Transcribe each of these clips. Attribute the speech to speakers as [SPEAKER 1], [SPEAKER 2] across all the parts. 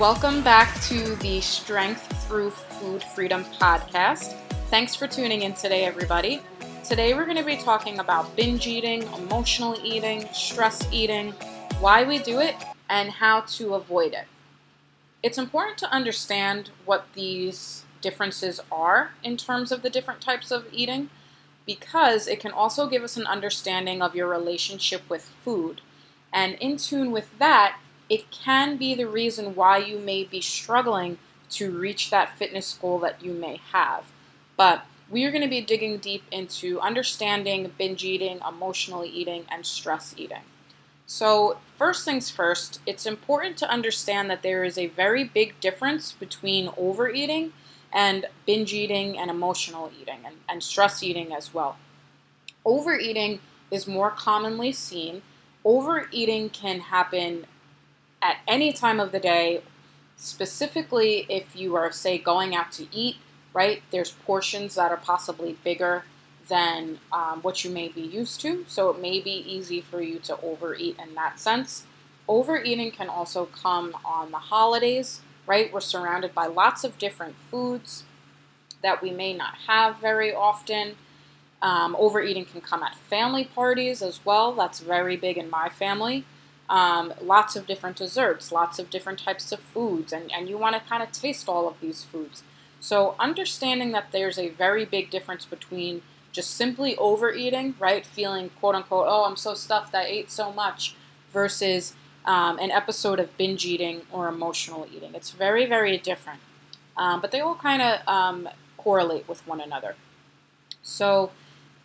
[SPEAKER 1] Welcome back to the Strength Through Food Freedom podcast. Thanks for tuning in today, everybody. Today, we're going to be talking about binge eating, emotional eating, stress eating, why we do it, and how to avoid it. It's important to understand what these differences are in terms of the different types of eating because it can also give us an understanding of your relationship with food. And in tune with that, it can be the reason why you may be struggling to reach that fitness goal that you may have. But we are going to be digging deep into understanding binge eating, emotional eating, and stress eating. So, first things first, it's important to understand that there is a very big difference between overeating and binge eating and emotional eating and, and stress eating as well. Overeating is more commonly seen. Overeating can happen at any time of the day, specifically if you are, say, going out to eat, right? There's portions that are possibly bigger than um, what you may be used to, so it may be easy for you to overeat in that sense. Overeating can also come on the holidays right? We're surrounded by lots of different foods that we may not have very often. Um, overeating can come at family parties as well. That's very big in my family. Um, lots of different desserts, lots of different types of foods, and, and you want to kind of taste all of these foods. So, understanding that there's a very big difference between just simply overeating, right? Feeling quote unquote, oh, I'm so stuffed, I ate so much, versus um, an episode of binge eating or emotional eating. It's very, very different. Um, but they all kind of um, correlate with one another. So,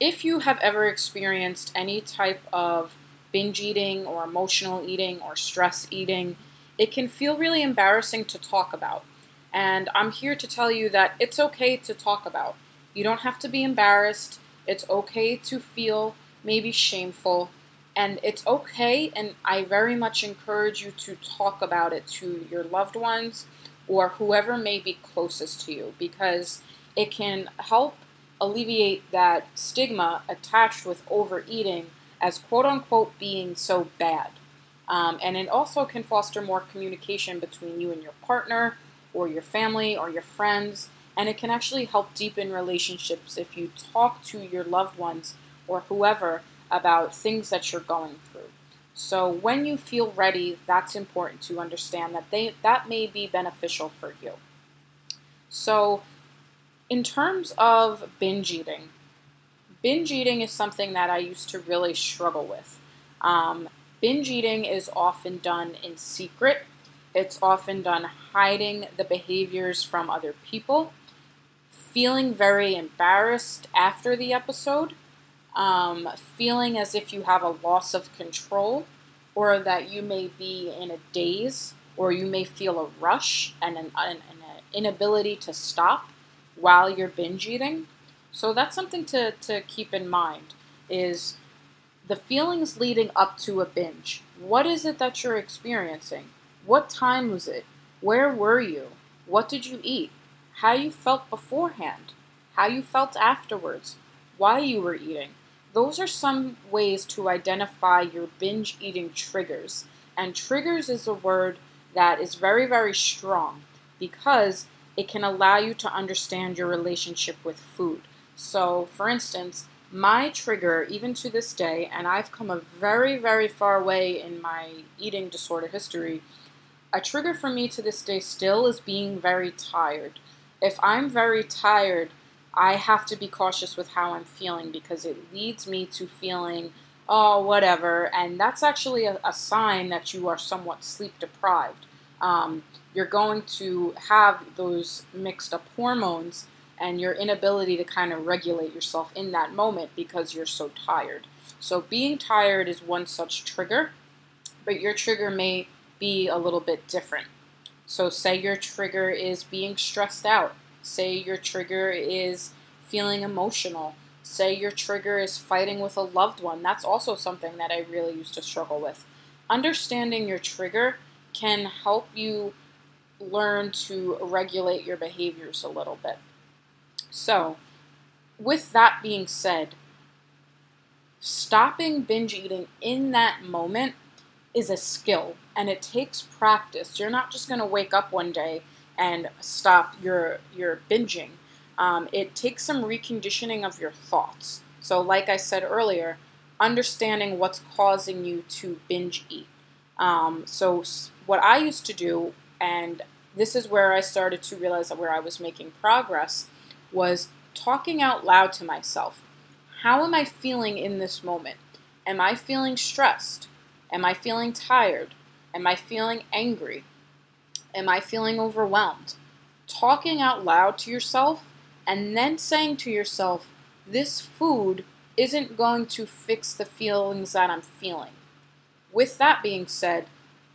[SPEAKER 1] if you have ever experienced any type of binge eating or emotional eating or stress eating, it can feel really embarrassing to talk about. And I'm here to tell you that it's okay to talk about. You don't have to be embarrassed. It's okay to feel maybe shameful and it's okay and i very much encourage you to talk about it to your loved ones or whoever may be closest to you because it can help alleviate that stigma attached with overeating as quote unquote being so bad um, and it also can foster more communication between you and your partner or your family or your friends and it can actually help deepen relationships if you talk to your loved ones or whoever about things that you're going through. So when you feel ready, that's important to understand that they that may be beneficial for you. So in terms of binge eating, binge eating is something that I used to really struggle with. Um, binge eating is often done in secret. It's often done hiding the behaviors from other people, feeling very embarrassed after the episode, um, feeling as if you have a loss of control or that you may be in a daze or you may feel a rush and an, an, an inability to stop while you're binge eating. So that's something to, to keep in mind is the feelings leading up to a binge. What is it that you're experiencing? What time was it? Where were you? What did you eat? How you felt beforehand? How you felt afterwards? Why you were eating? Those are some ways to identify your binge eating triggers. And triggers is a word that is very, very strong because it can allow you to understand your relationship with food. So, for instance, my trigger, even to this day, and I've come a very, very far way in my eating disorder history, a trigger for me to this day still is being very tired. If I'm very tired, I have to be cautious with how I'm feeling because it leads me to feeling, oh, whatever. And that's actually a, a sign that you are somewhat sleep deprived. Um, you're going to have those mixed up hormones and your inability to kind of regulate yourself in that moment because you're so tired. So, being tired is one such trigger, but your trigger may be a little bit different. So, say your trigger is being stressed out Say your trigger is feeling emotional. Say your trigger is fighting with a loved one. That's also something that I really used to struggle with. Understanding your trigger can help you learn to regulate your behaviors a little bit. So, with that being said, stopping binge eating in that moment is a skill and it takes practice. You're not just going to wake up one day and stop your your binging. Um, it takes some reconditioning of your thoughts. So, like I said earlier, understanding what's causing you to binge eat. Um, so, what I used to do, and this is where I started to realize that where I was making progress, was talking out loud to myself. How am I feeling in this moment? Am I feeling stressed? Am I feeling tired? Am I feeling angry? Am I feeling overwhelmed? Talking out loud to yourself and then saying to yourself, this food isn't going to fix the feelings that I'm feeling. With that being said,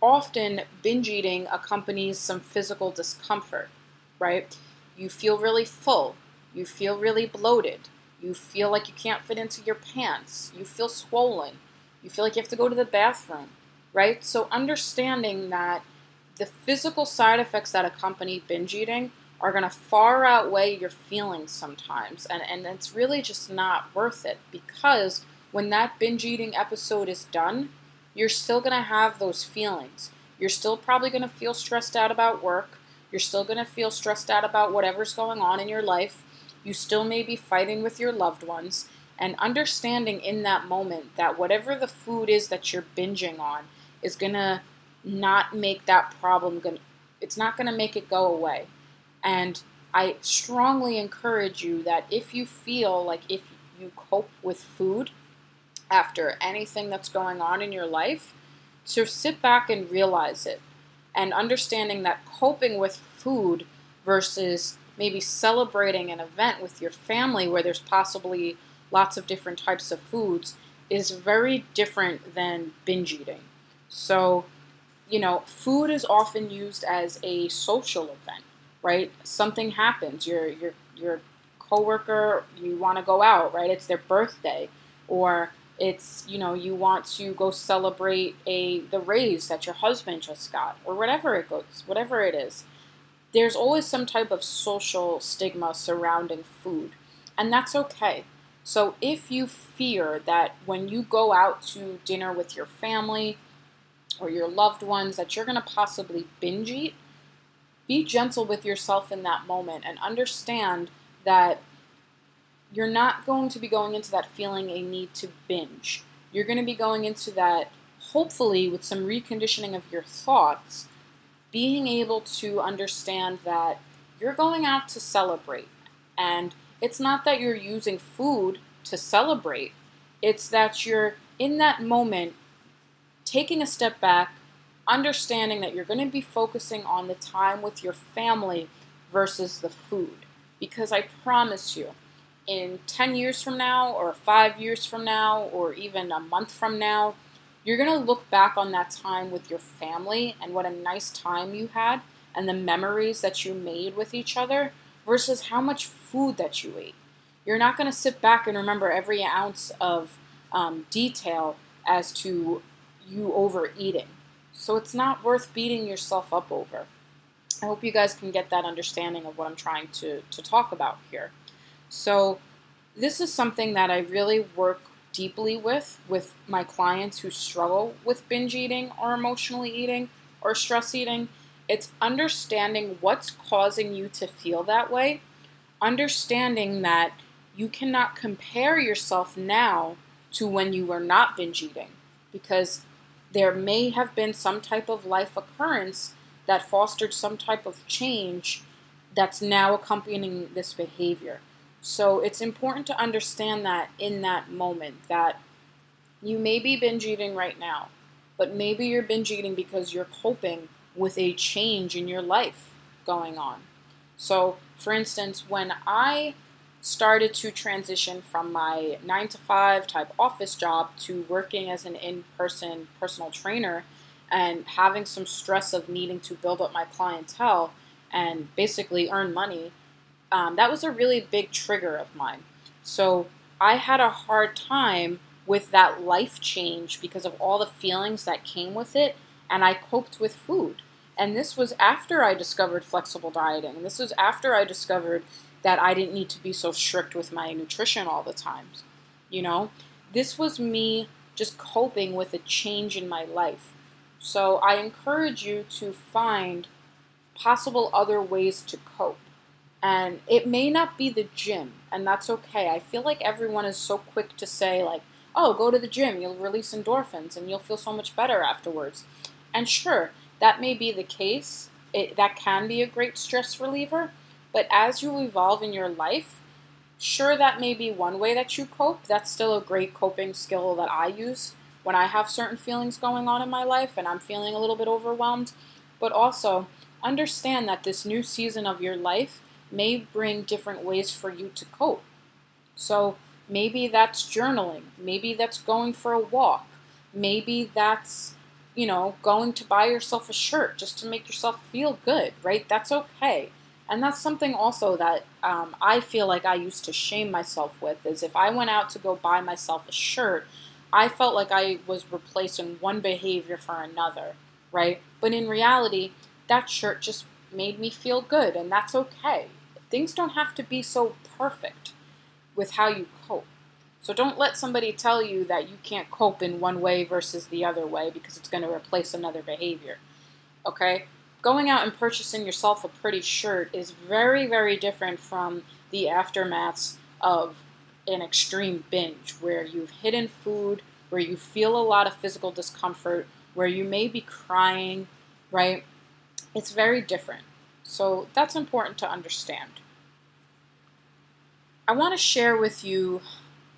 [SPEAKER 1] often binge eating accompanies some physical discomfort, right? You feel really full, you feel really bloated, you feel like you can't fit into your pants, you feel swollen, you feel like you have to go to the bathroom, right? So, understanding that the physical side effects that accompany binge eating are going to far outweigh your feelings sometimes. And, and it's really just not worth it because when that binge eating episode is done, you're still going to have those feelings. You're still probably going to feel stressed out about work. You're still going to feel stressed out about whatever's going on in your life. You still may be fighting with your loved ones and understanding in that moment that whatever the food is that you're binging on is going to not make that problem going it's not going to make it go away. And i strongly encourage you that if you feel like if you cope with food after anything that's going on in your life to sit back and realize it. And understanding that coping with food versus maybe celebrating an event with your family where there's possibly lots of different types of foods is very different than binge eating. So, you know, food is often used as a social event, right? Something happens, your your your coworker, you want to go out, right? It's their birthday or it's, you know, you want to go celebrate a the raise that your husband just got or whatever it goes, whatever it is. There's always some type of social stigma surrounding food, and that's okay so if you fear that when you go out to dinner with your family or your loved ones that you're going to possibly binge eat, be gentle with yourself in that moment and understand that you're not going to be going into that feeling a need to binge. You're going to be going into that hopefully with some reconditioning of your thoughts, being able to understand that you're going out to celebrate and it's not that you're using food to celebrate, it's that you're in that moment taking a step back, understanding that you're going to be focusing on the time with your family versus the food. Because I promise you, in 10 years from now, or five years from now, or even a month from now, you're going to look back on that time with your family and what a nice time you had and the memories that you made with each other versus how much food that you ate. You're not going to sit back and remember every ounce of um, detail as to you overeating. So it's not worth beating yourself up over. I hope you guys can get that understanding of what I'm trying to, to talk about here. So, this is something that I really work deeply with with my clients who struggle with binge eating or emotionally eating or stress eating it's understanding what's causing you to feel that way, understanding that you cannot compare yourself now to when you were not binge eating because there may have been some type of life occurrence that fostered some type of change that's now accompanying this behavior. So it's important to understand that in that moment that you may be binge eating right now, but maybe you're binge eating because you're coping with a change in your life going on. So, for instance, when I started to transition from my nine to five type office job to working as an in person personal trainer and having some stress of needing to build up my clientele and basically earn money, um, that was a really big trigger of mine. So, I had a hard time with that life change because of all the feelings that came with it, and I coped with food. And this was after I discovered flexible dieting. This was after I discovered that I didn't need to be so strict with my nutrition all the time. You know, this was me just coping with a change in my life. So I encourage you to find possible other ways to cope. And it may not be the gym, and that's okay. I feel like everyone is so quick to say, like, oh, go to the gym, you'll release endorphins and you'll feel so much better afterwards. And sure, that may be the case. It, that can be a great stress reliever. But as you evolve in your life, sure, that may be one way that you cope. That's still a great coping skill that I use when I have certain feelings going on in my life and I'm feeling a little bit overwhelmed. But also, understand that this new season of your life may bring different ways for you to cope. So maybe that's journaling, maybe that's going for a walk, maybe that's, you know, going to buy yourself a shirt just to make yourself feel good, right? That's okay. And that's something also that um, I feel like I used to shame myself with is if I went out to go buy myself a shirt, I felt like I was replacing one behavior for another, right? But in reality, that shirt just made me feel good, and that's okay. Things don't have to be so perfect with how you cope. So don't let somebody tell you that you can't cope in one way versus the other way because it's going to replace another behavior. Okay? Going out and purchasing yourself a pretty shirt is very, very different from the aftermaths of an extreme binge where you've hidden food, where you feel a lot of physical discomfort, where you may be crying, right? It's very different. So that's important to understand. I want to share with you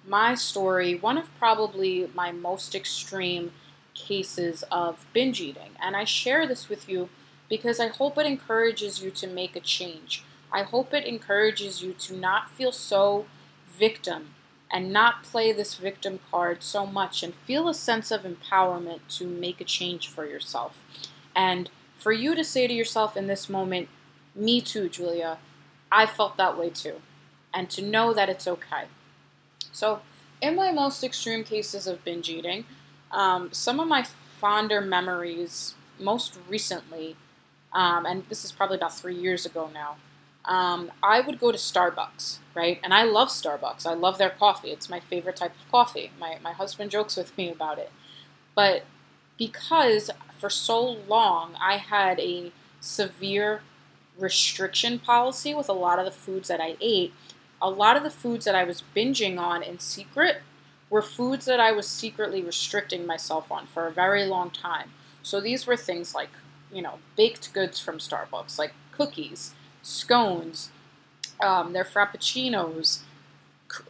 [SPEAKER 1] my story, one of probably my most extreme cases of binge eating. And I share this with you because I hope it encourages you to make a change. I hope it encourages you to not feel so victim and not play this victim card so much and feel a sense of empowerment to make a change for yourself. And for you to say to yourself in this moment, me too, Julia, I felt that way too. And to know that it's okay. So, in my most extreme cases of binge eating, um, some of my fonder memories, most recently, um, and this is probably about three years ago now, um, I would go to Starbucks, right? And I love Starbucks. I love their coffee. It's my favorite type of coffee. My, my husband jokes with me about it. But because for so long I had a severe restriction policy with a lot of the foods that I ate, a lot of the foods that I was binging on in secret were foods that I was secretly restricting myself on for a very long time. So these were things like, you know, baked goods from Starbucks, like cookies, scones, um, their frappuccinos,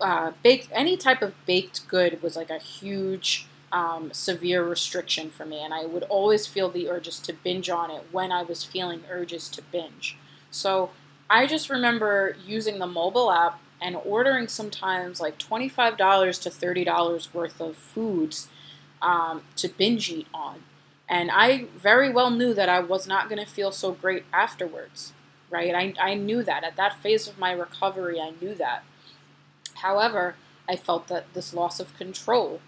[SPEAKER 1] uh, baked any type of baked good was like a huge um, severe restriction for me, and I would always feel the urges to binge on it when I was feeling urges to binge. So I just remember using the mobile app and ordering sometimes like $25 to $30 worth of foods um, to binge eat on. And I very well knew that I was not going to feel so great afterwards, right? I, I knew that. At that phase of my recovery, I knew that. However, I felt that this loss of control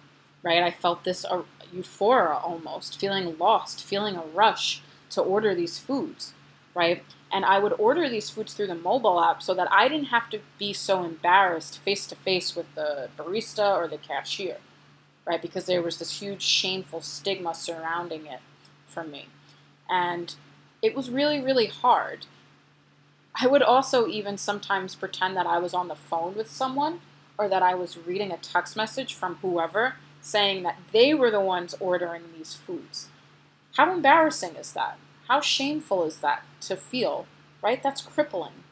[SPEAKER 1] right? I felt this uh, euphoria almost, feeling lost, feeling a rush to order these foods, right? And I would order these foods through the mobile app so that I didn't have to be so embarrassed face to face with the barista or the cashier, right? Because there was this huge shameful stigma surrounding it for me. And it was really, really hard. I would also even sometimes pretend that I was on the phone with someone or that I was reading a text message from whoever saying that they were the ones ordering these foods. How embarrassing is that? How shameful is that to feel, right? That's crippling.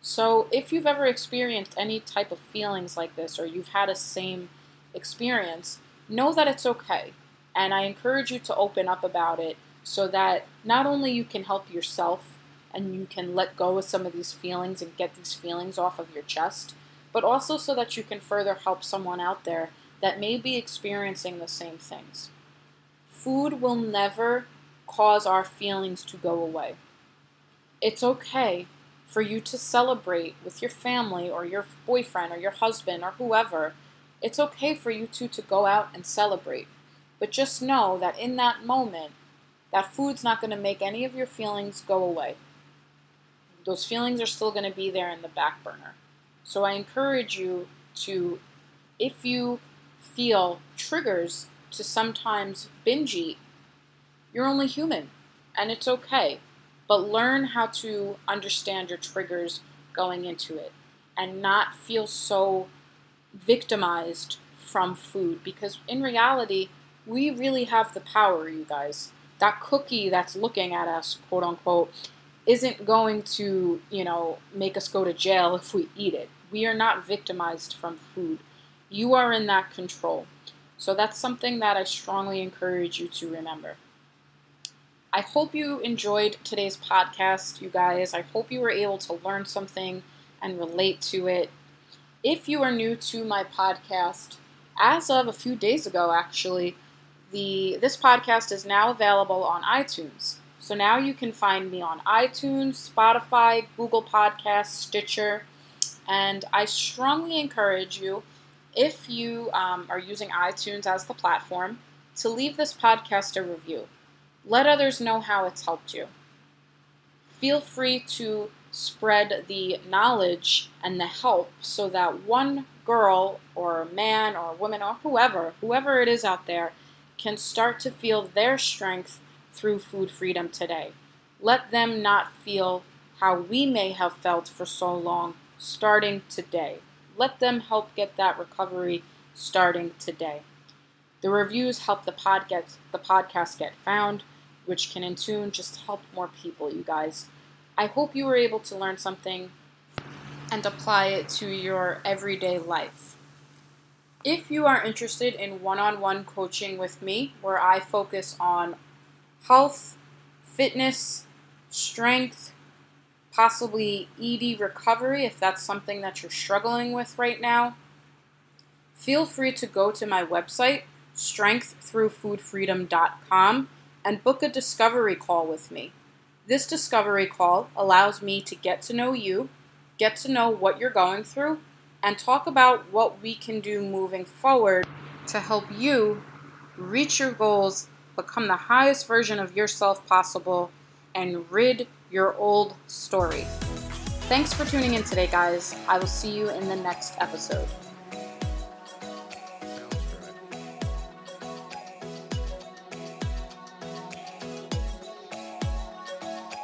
[SPEAKER 1] So, if you've ever experienced any type of feelings like this or you've had a same experience, know that it's okay. And I encourage you to open up about it so that not only you can help yourself and you can let go of some of these feelings and get these feelings off of your chest, but also so that you can further help someone out there that may be experiencing the same things. Food will never cause our feelings to go away. It's okay for you to celebrate with your family or your boyfriend or your husband or whoever. It's okay for you two to go out and celebrate. But just know that in that moment, that food's not going to make any of your feelings go away. Those feelings are still going to be there in the back burner. So I encourage you to, if you feel triggers to sometimes binge eat, You're only human, and it's okay. But learn how to understand your triggers going into it and not feel so victimized from food because in reality, we really have the power, you guys. That cookie that's looking at us, quote unquote, isn't going to, you know, make us go to jail if we eat it. We are not victimized from food. You are in that control. So that's something that I strongly encourage you to remember. I hope you enjoyed today's podcast, you guys. I hope you were able to learn something and relate to it. If you are new to my podcast, as of a few days ago actually, the this podcast is now available on iTunes. So now you can find me on iTunes, Spotify, Google Podcasts, Stitcher, and I strongly encourage you, if you um, are using iTunes as the platform, to leave this podcast a review. Let others know how it's helped you. Feel free to spread the knowledge and the help so that one girl or man or woman or whoever, whoever it is out there, can start to feel their strength through food freedom today. Let them not feel how we may have felt for so long starting today. Let them help get that recovery starting today. The reviews help the podcast the podcast get found, which can in tune just help more people, you guys. I hope you were able to learn something and apply it to your everyday life. If you are interested in one on one coaching with me, where I focus on health, fitness, strength, possibly ED recovery, if that's something that you're struggling with right now, feel free to go to my website, strengththroughfoodfreedom.com, and book a discovery call with me. This discovery call allows me to get to know you, get to know what you're going through, and talk about what we can do moving forward to help you reach your goals, become the highest version of yourself possible, and rid your old story. Thanks for tuning in today, guys. I will see you in the next episode.